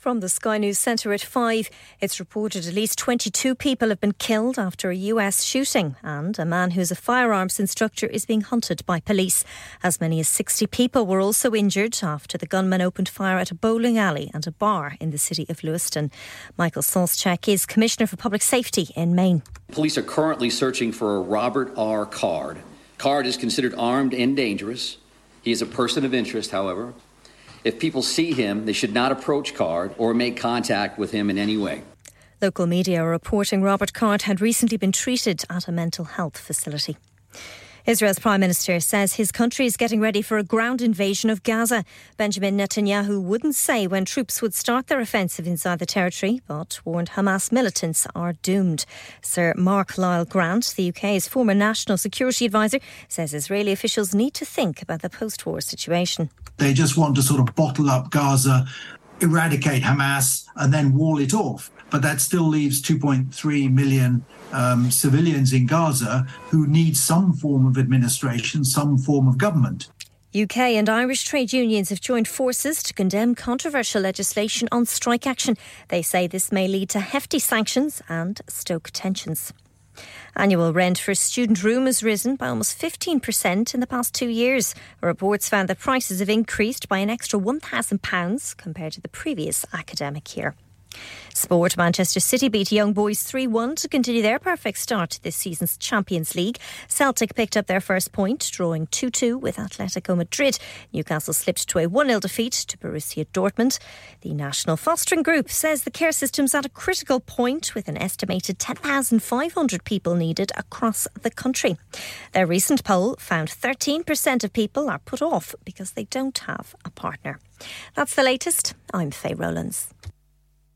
From the Sky News Centre at 5, it's reported at least 22 people have been killed after a US shooting, and a man who's a firearms instructor is being hunted by police. As many as 60 people were also injured after the gunman opened fire at a bowling alley and a bar in the city of Lewiston. Michael Sawczak is Commissioner for Public Safety in Maine. Police are currently searching for a Robert R. Card. Card is considered armed and dangerous. He is a person of interest, however. If people see him, they should not approach Card or make contact with him in any way. Local media are reporting Robert Card had recently been treated at a mental health facility. Israel's Prime Minister says his country is getting ready for a ground invasion of Gaza. Benjamin Netanyahu wouldn't say when troops would start their offensive inside the territory, but warned Hamas militants are doomed. Sir Mark Lyle Grant, the UK's former national security advisor, says Israeli officials need to think about the post war situation. They just want to sort of bottle up Gaza, eradicate Hamas, and then wall it off. But that still leaves 2.3 million um, civilians in Gaza who need some form of administration, some form of government. UK and Irish trade unions have joined forces to condemn controversial legislation on strike action. They say this may lead to hefty sanctions and stoke tensions. Annual rent for a student room has risen by almost 15% in the past two years. Reports found that prices have increased by an extra £1,000 compared to the previous academic year. Sport Manchester City beat Young Boys 3 1 to continue their perfect start to this season's Champions League. Celtic picked up their first point, drawing 2 2 with Atletico Madrid. Newcastle slipped to a 1 0 defeat to Borussia Dortmund. The National Fostering Group says the care system's at a critical point with an estimated 10,500 people needed across the country. Their recent poll found 13% of people are put off because they don't have a partner. That's the latest. I'm Faye Rowlands.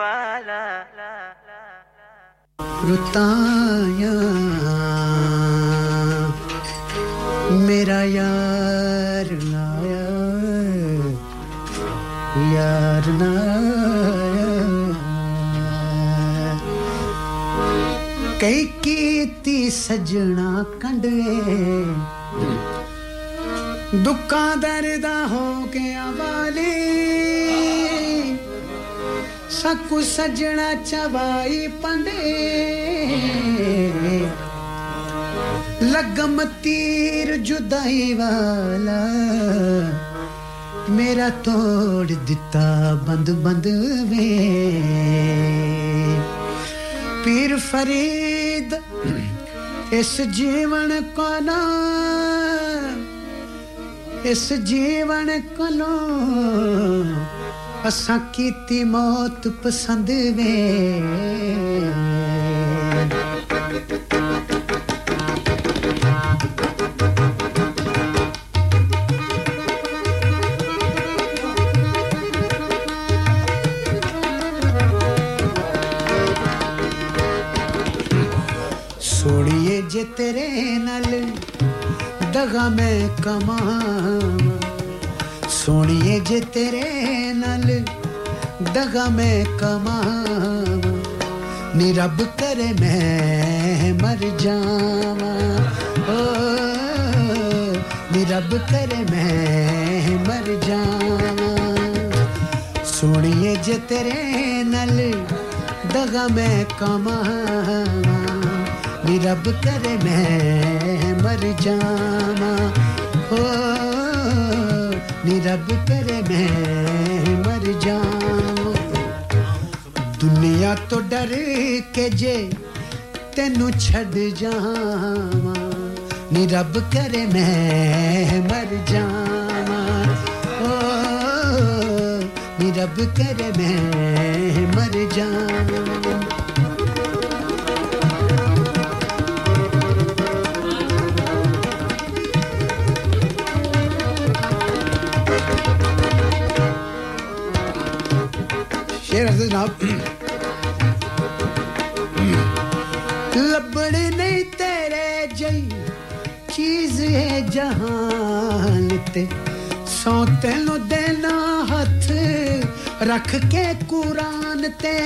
वाला। रुताया, मेरा यार नाया, यार कई कीती सजना कंडे दुकां दर्दा हो गया वाली। ਸਕੂ ਸਜਣਾ ਚਵਾਈ ਪੰਦੇ ਲਗਮ ਤੀਰ ਜੁਦਾਈ ਵਾਲਾ, ਮੇਰਾ ਤੋੜ ਦਿੱਤਾ ਬੰਦ ਬੰਦ ਵੇ। ਪੀਰ ਫਰੀਦ, ਇਸ ਜੀਵਨ ਕੋ ਨਾ, ਇਸ ਜੀਵਨ ਕੋ ਲੋ। असा की मौत पसंद वे। सोड़िए जे तेरे नल दगा मैं कमा ਸੋਣੀਏ ਜੇ ਤੇਰੇ ਨਾਲ ਦਗਾ ਮੈਂ ਕਮਾਵਾਂ ਨੀ ਰੱਬ ਕਰੇ ਮੈਂ ਮਰ ਜਾਵਾਂ ਓ ਨੀ ਰੱਬ ਕਰੇ ਮੈਂ ਮਰ ਜਾਵਾਂ ਸੋਣੀਏ ਜੇ ਤੇਰੇ ਨਾਲ ਦਗਾ ਮੈਂ ਕਮਾਵਾਂ ਨੀ ਰੱਬ ਕਰੇ ਮੈਂ ਮਰ ਜਾਵਾਂ ਹੋ नीरब तेरे में मर जाऊँ। दुनिया तो डर के जे तेनू छड़ जावा नी रब करे मैं मर जावा ओ नी रब करे मैं मर जावा अर्ज़ जनाब लबड़ नहीं तेरे जई, चीज़ है जहान ते। सौ तेनों देना हथ, रख के कुरान ते।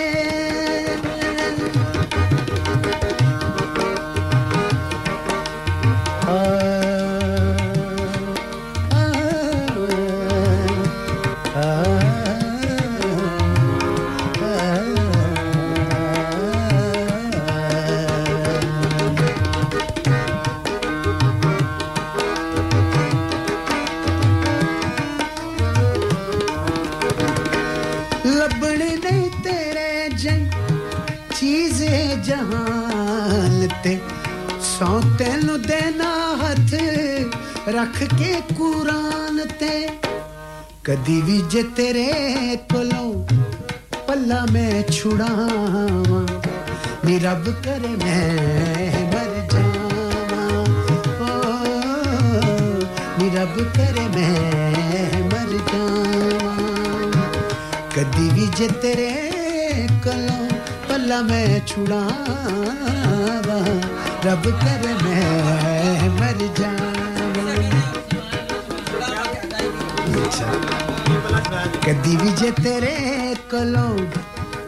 आख के कुरान ते, कदी भी जे तेरे कोलो पल्ला मैं छुड़ावा, नी रब करे मैं मर जावा। ओ, नी रब करे मैं मर जा कदी भी जे तेरे कोलो, पल्ला मैं छुड़ावा। रब कर मैं मर जा कदी विजे तेरे कोलो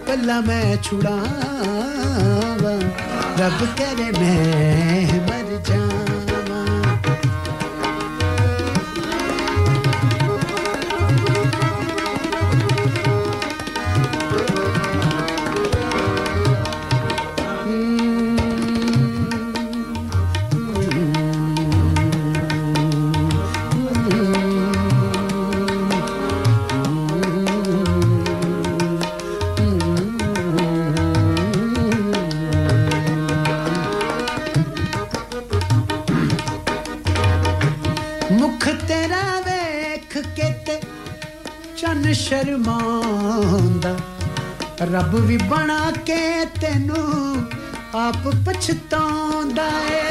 गला मैं छुड़ावा। रब करे मैं ਸ਼ਰਮਾਉਂਦਾ ਰੱਬ ਵੀ ਬਣਾ ਕੇ ਤੈਨੂੰ ਆਪ ਪਛਤਾਉਂਦਾ ਏ।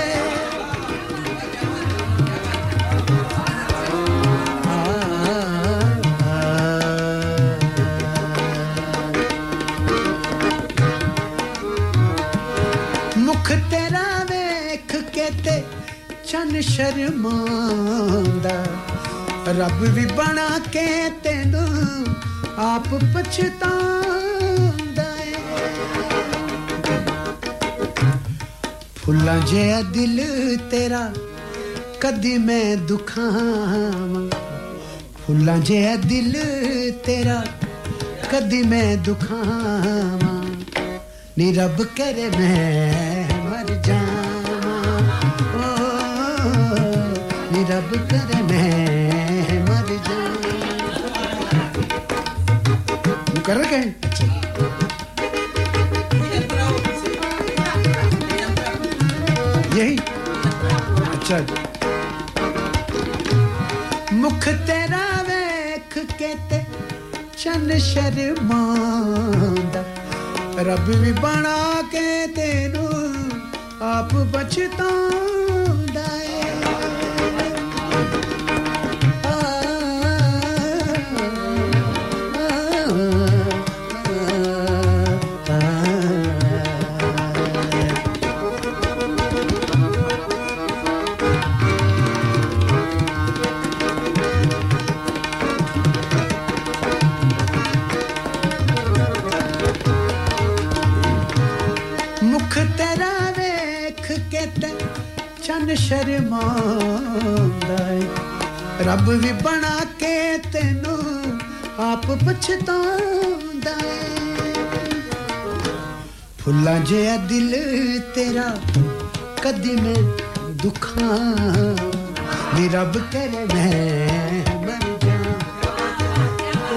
ਮੁਖ ਤੇਰਾ ਵੇਖ ਕੇ ਤੇ ਚੰਨ ਸ਼ਰਮਾਉਂਦਾ। ਰੱਬ ਵੀ ਬਣਾ ਕੇ ਤੈਨੂੰ ਆਪ ਪਛਤਾਉਂਦਾ ਏ ਫੁੱਲਾਂ ਜਿਹਾ ਦਿਲ ਤੇਰਾ ਕਦੀ ਮੈਂ ਦੁਖਾਵਾਂ ਫੁੱਲਾਂ ਜਿਹਾ ਦਿਲ ਤੇਰਾ ਕਦੀ ਮੈਂ ਦੁਖਾਵਾਂ ਨੀ ਰੱਬ ਕਰੇ ਮੈਂ ਮਰ ਜਾਵਾਂ ਓ ਨੀ ਰੱਬ ਕਰੇ ਕਰ ਰਹੇ यही अच्छा ਮੁਖ ਤੇਰਾ ਵੇਖ ਕੇ ਤੇ ਚੰਨ ਸ਼ਰਮਾਂਦਾ ਰੱਬ ਵੀ ਬਣਾ ਕੇ ਤੈਨੂੰ ਆਪ ਬਚਤਾਉਂਦਾ ਚੰਨ ਸ਼ਰਮਾਉਂਦਾ ਏ ਰੱਬ ਵੀ ਬਣਾ ਕੇ ਤੈਨੂੰ ਆਪ ਪਛਤਾਉਂਦਾ ਏ ਫੁੱਲਾਂ ਜਿਹਾ ਦਿਲ ਤੇਰਾ ਕਦੀ ਮੈਂ ਦੁਖਾਂ ਨੀ ਰੱਬ ਕਰੇ ਮੈਂ ਮਰ ਜਾ ਓ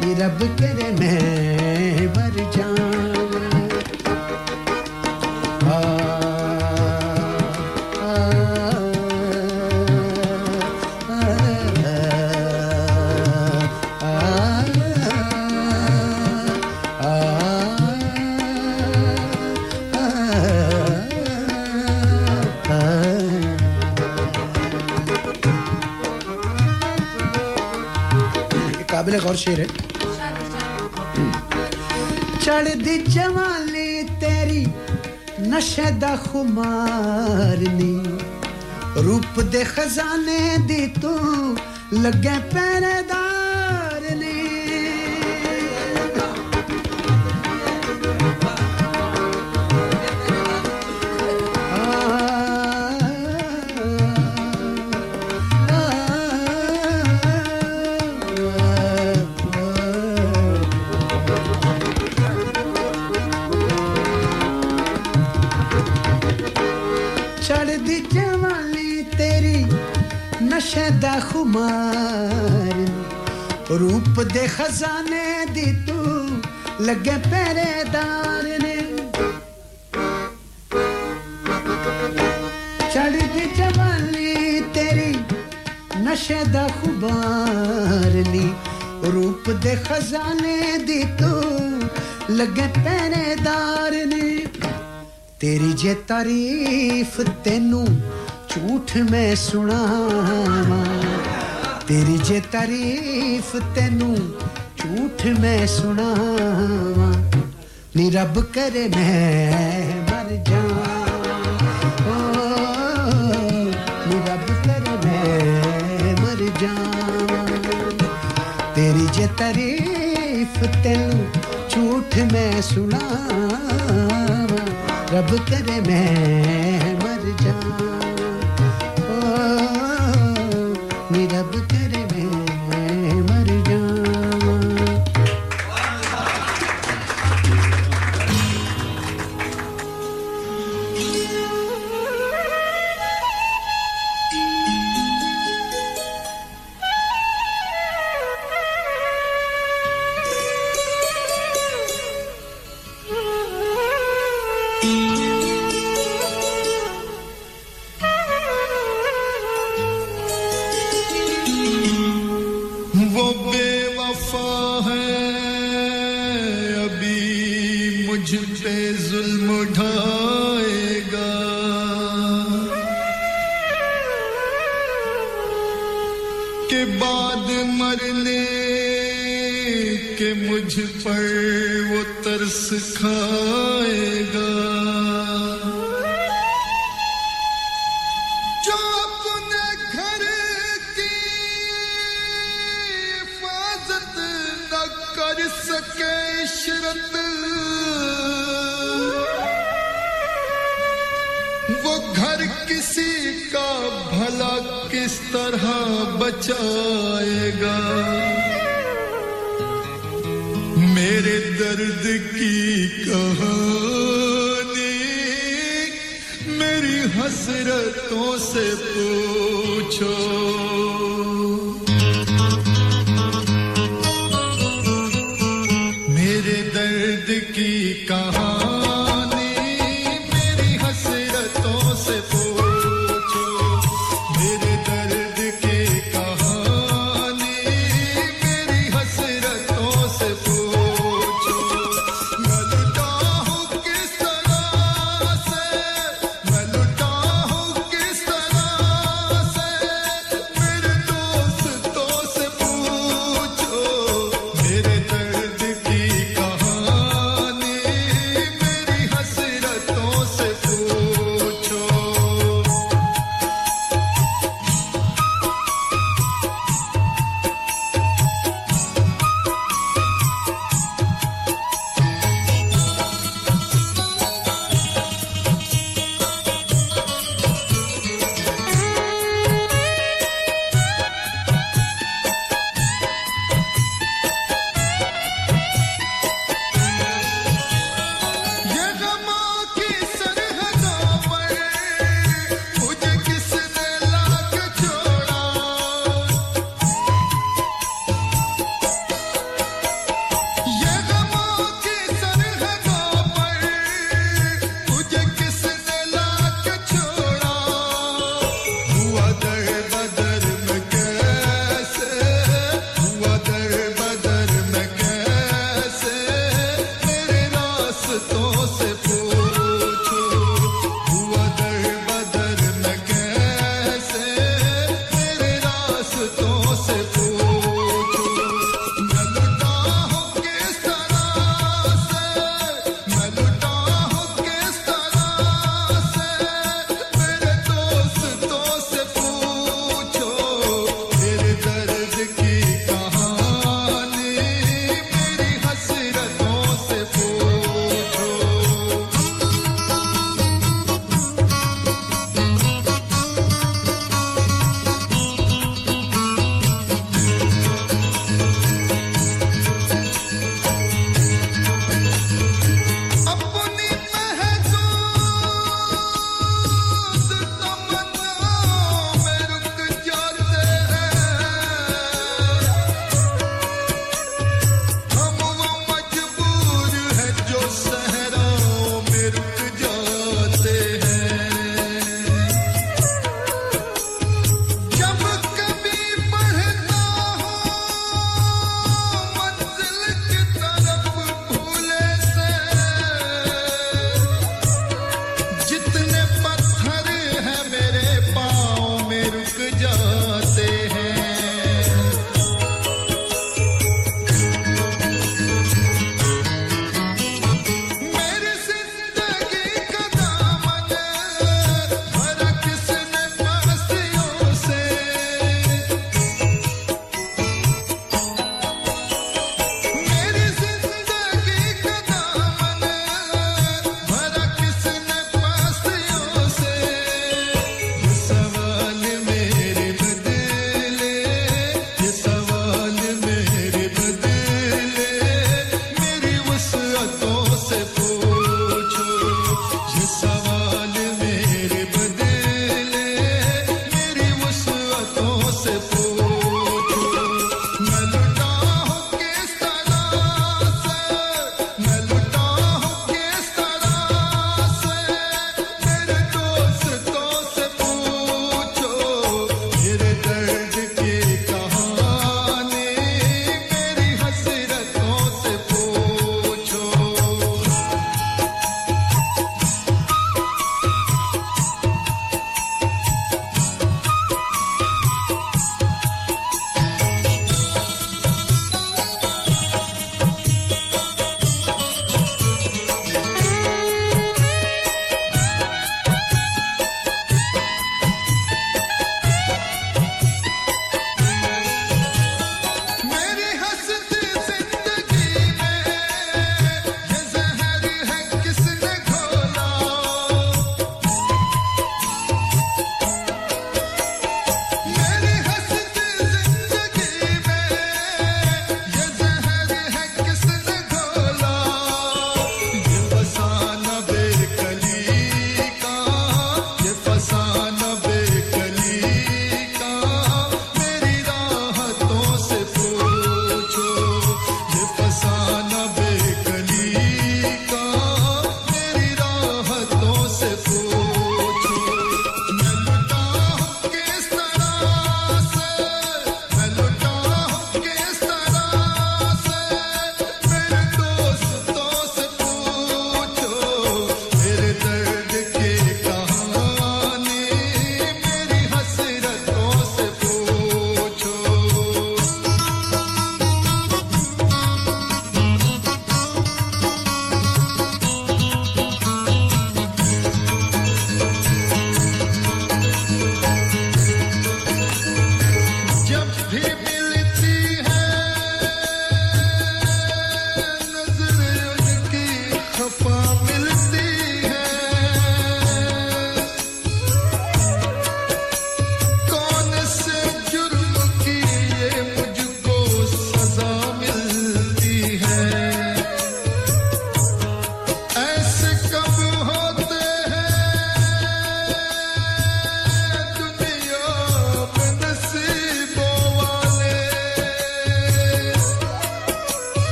ਨੀ ਰੱਬ ਕਰੇ ਮੈਂ और शेर है। चढ़दी जवानी तेरी, नशे दुमारनी रूप दे खजाने दी तू, लगे पैरेदार रूप दे खजाने दी तू, लगे पहरेदार ने। चढ़ चढ़दी जवानी तेरी, नशे दा खुबार नी। रूप दे खजाने दी तू, लगे पहरेदार ने। तेरी जे तारीफ़ तेनू झूठ में सुनावा। ਤੇਰੀ ਜੇ ਤਾਰੀਫ ਤੈਨੂੰ ਝੂਠ ਮੈਂ ਸੁਣਾਵਾਂ ਨੀ ਰੱਬ ਕਰੇ ਮੈਂ ਮਰ ਜਾਵਾਂ ਓ ਨੀ ਰੱਬ ਕਰੇ ਮੈਂ ਮਰ ਜਾਵਾਂ ਤੇਰੀ ਜੇ ਤਾਰੀਫ ਤੈਨੂੰ ਝੂਠ ਮੈਂ ਸੁਣਾਵਾਂ ਰੱਬ ਕਰੇ ਮੈਂ वो घर किसी का भला किस तरह बचाएगा? मेरे दर्द की कहानी मेरी हसरतों से पूछो।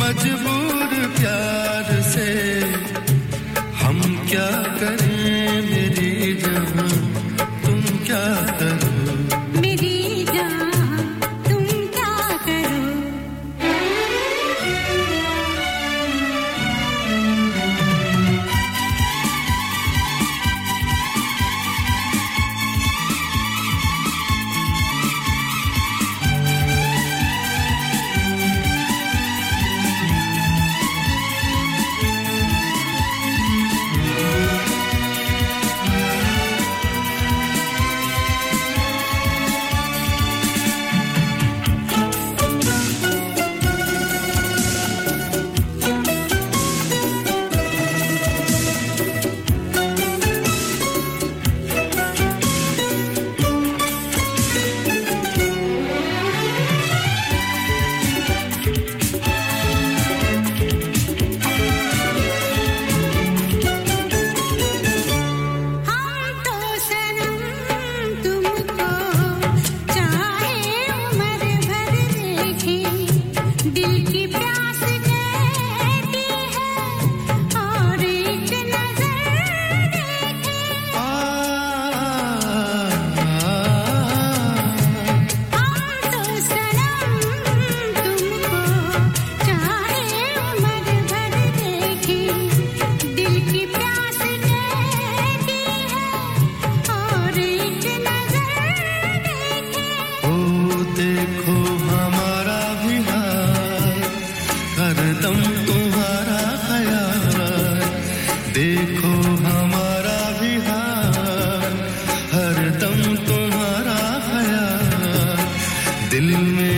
मजबूर प्यार से हम क्या करें? दिल में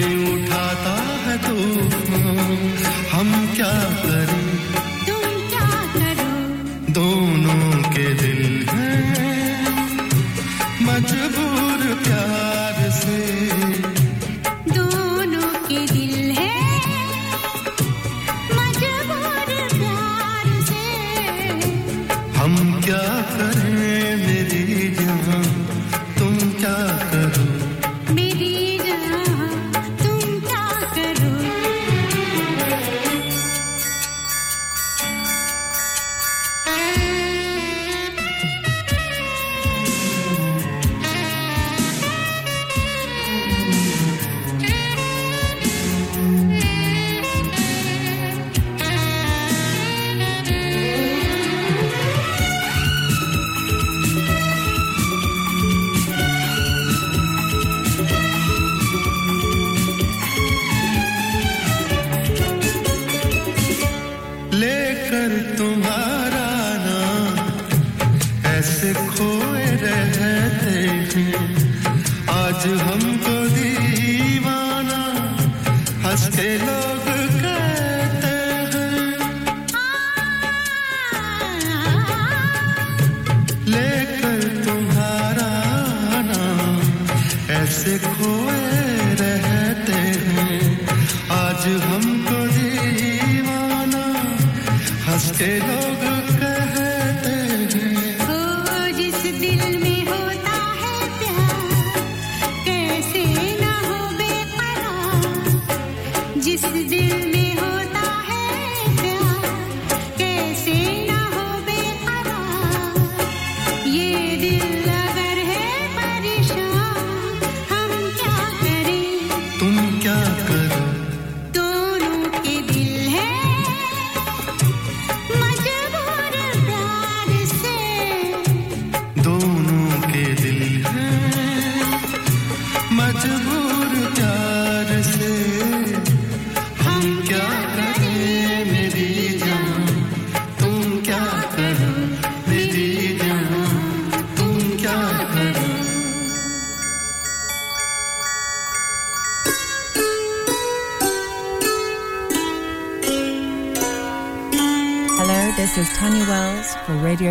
decidiu me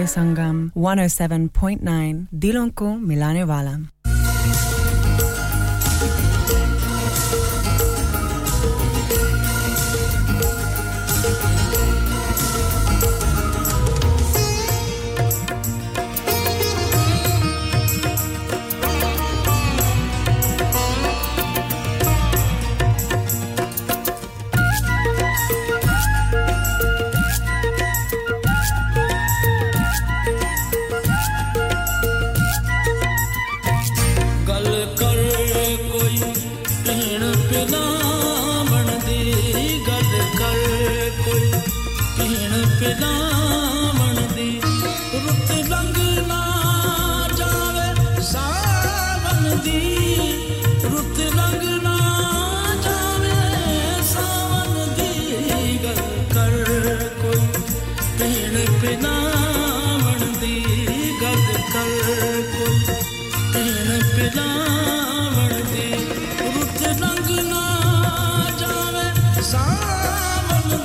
Sangam 107.9 Dilonku Milane Valam.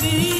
दी।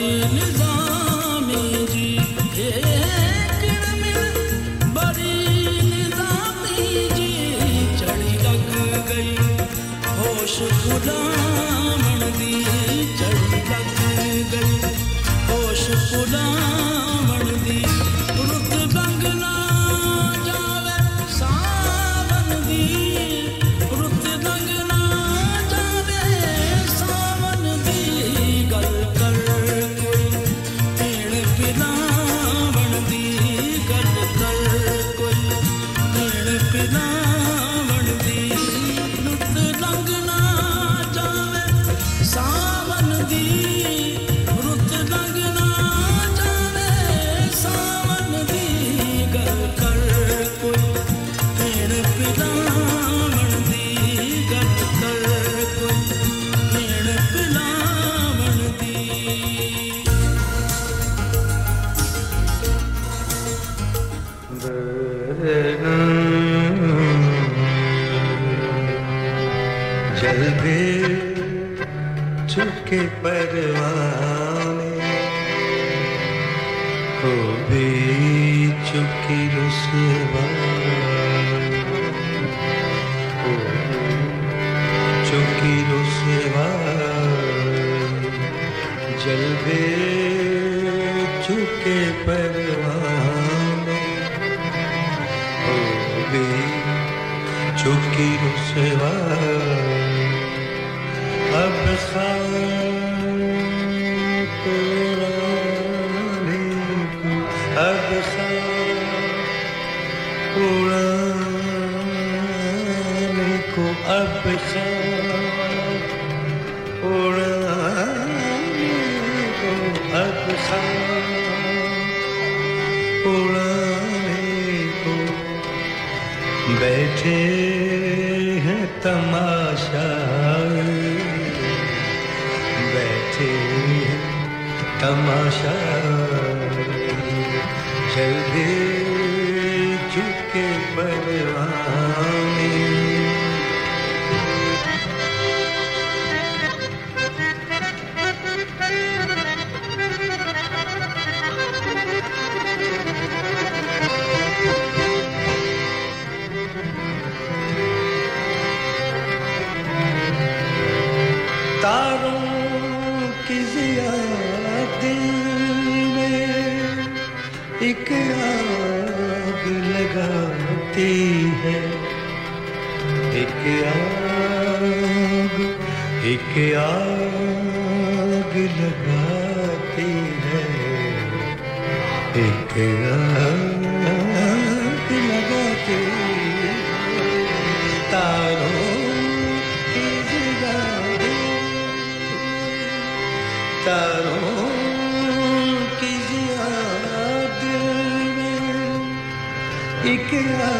दिलदार उड़ान को अब उड़ान बैठे हैं तमाशा बैठे हैं तमाशा। होती है। एक आग एक आग लगाती है। एक आग लगाती तारों की तारों में एक आग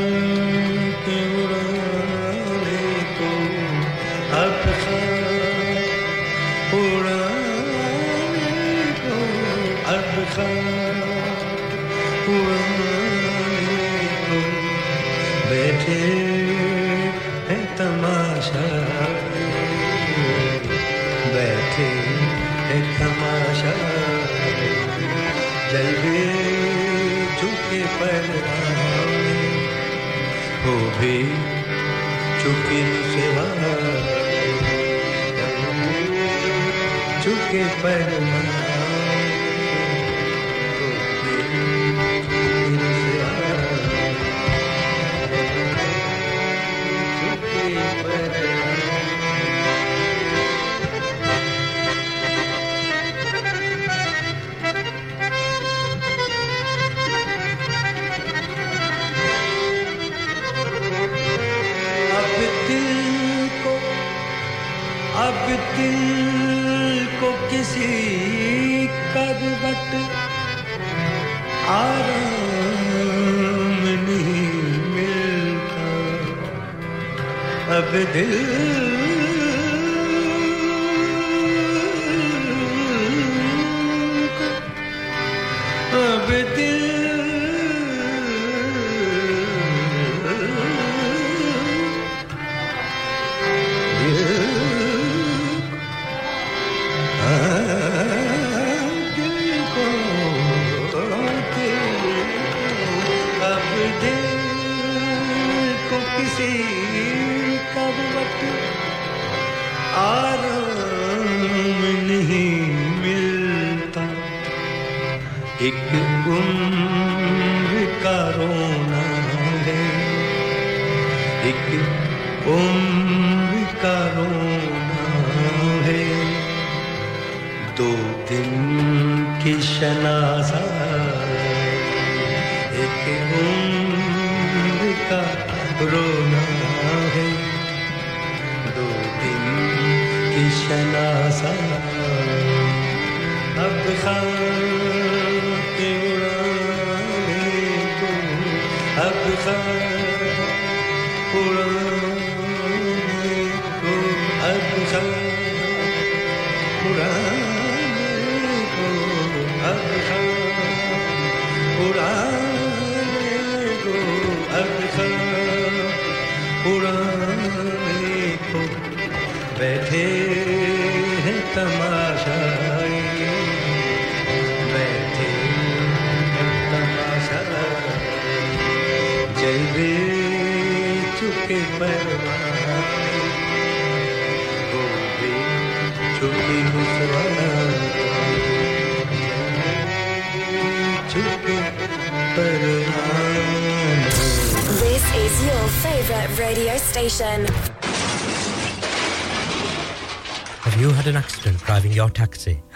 भी चुके तो से चुके पर मन आराम नहीं मिलता। अब दिल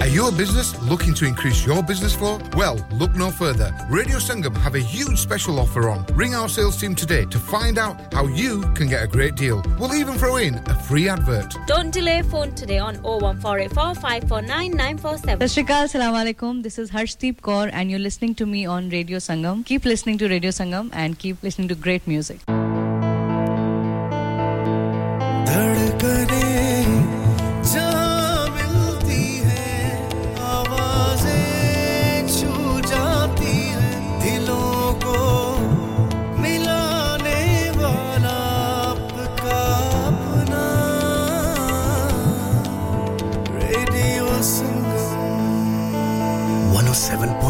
Are you a business looking to increase your business flow? Well, look no further. Radio Sangam have a huge special offer on. Ring our sales team today to find out how you can get a great deal. We'll even throw in a free advert. Don't delay phone today on 01484 549 947. Sashrikal, Assalamu. This is Harshdeep Kaur and you're listening to me on Radio Sangam. Keep listening to Radio Sangam and keep listening to great music.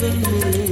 The moon.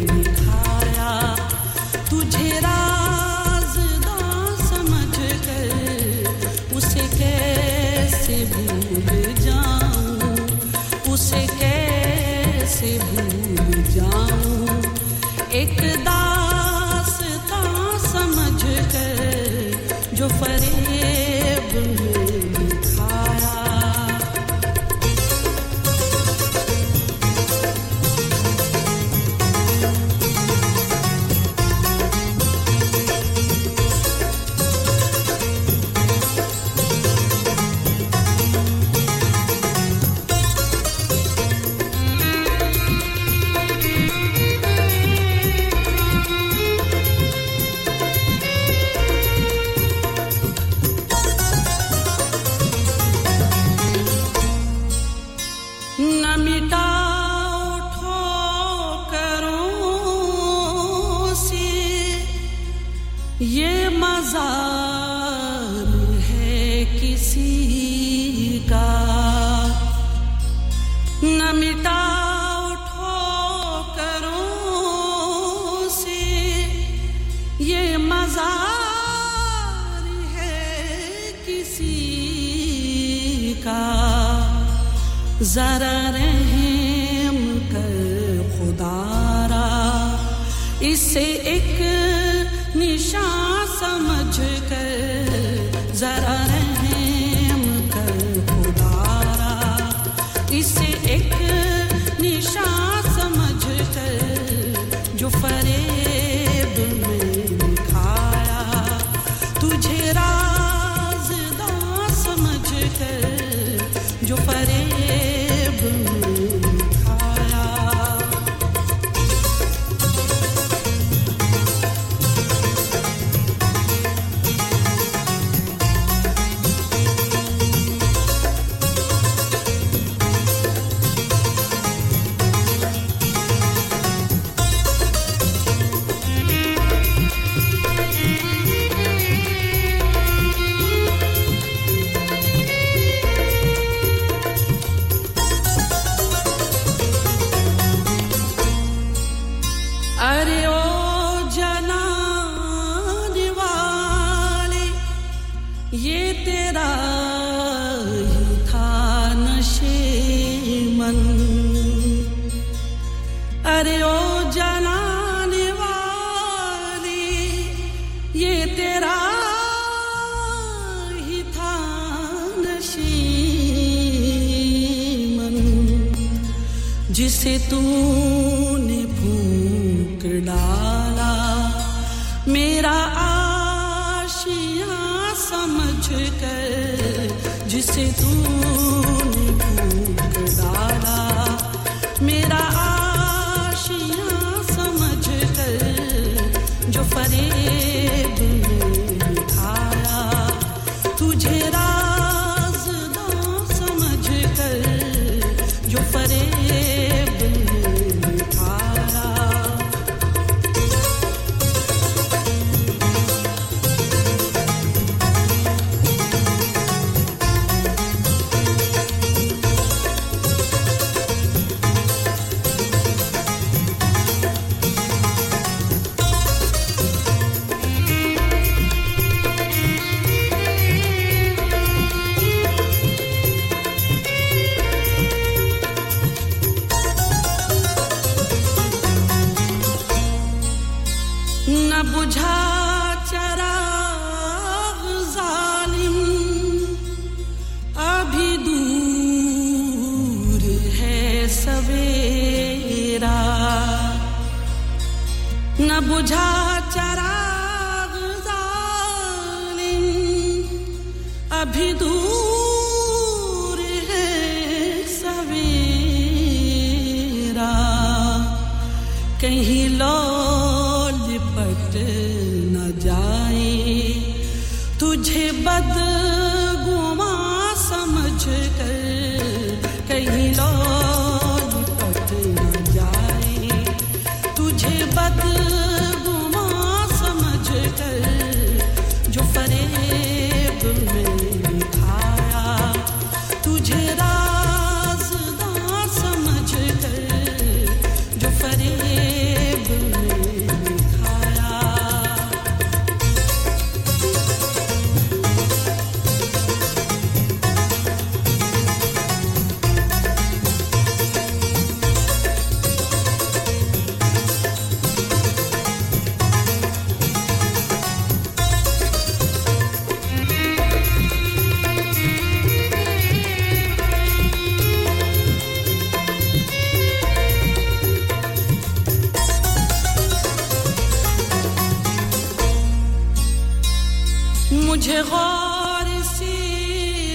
मुझे गौर से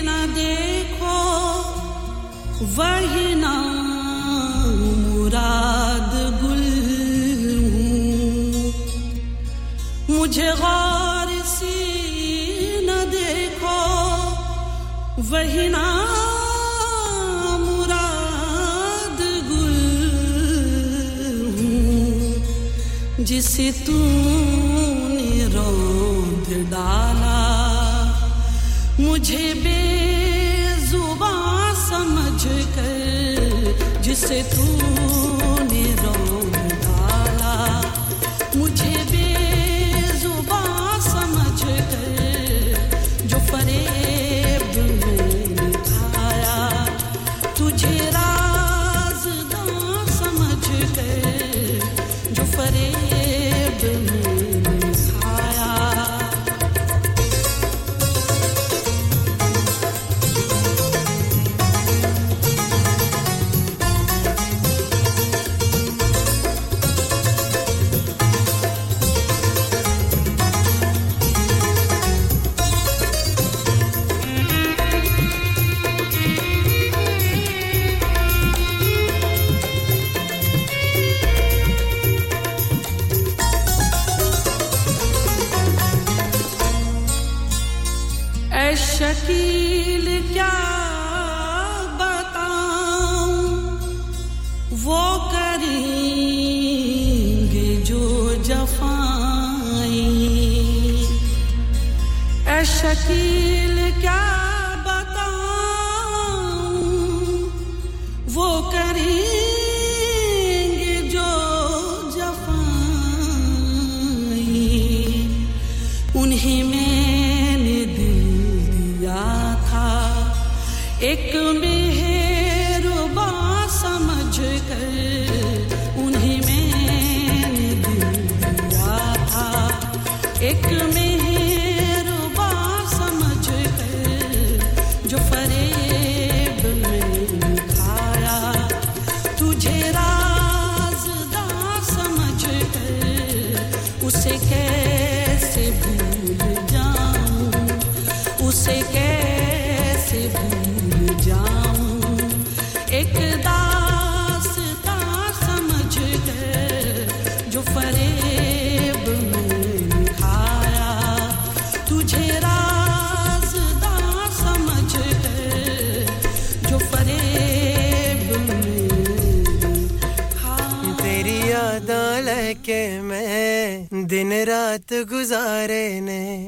न देखो, वही ना मुराद गुल मुझे गौर से न देखो, वही ना मुराद गुल जिसे तू डाला। मुझे बेजुबा समझ कर जिसे तू वो करी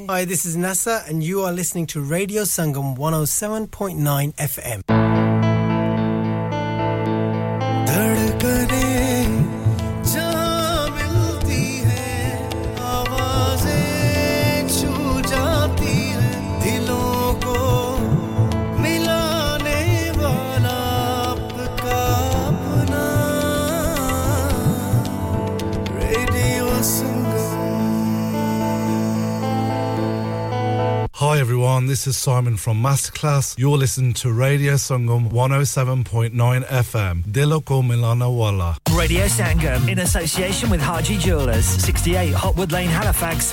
Hi, this is NASA, and you are listening to Radio Sangam 107.9 FM. Everyone, this is Simon from Masterclass. You're listening to Radio Sangam 107.9 FM. Diloko Milana Walla. Radio Sangam in association with Haji Jewelers, 68 Hotwood Lane, Halifax,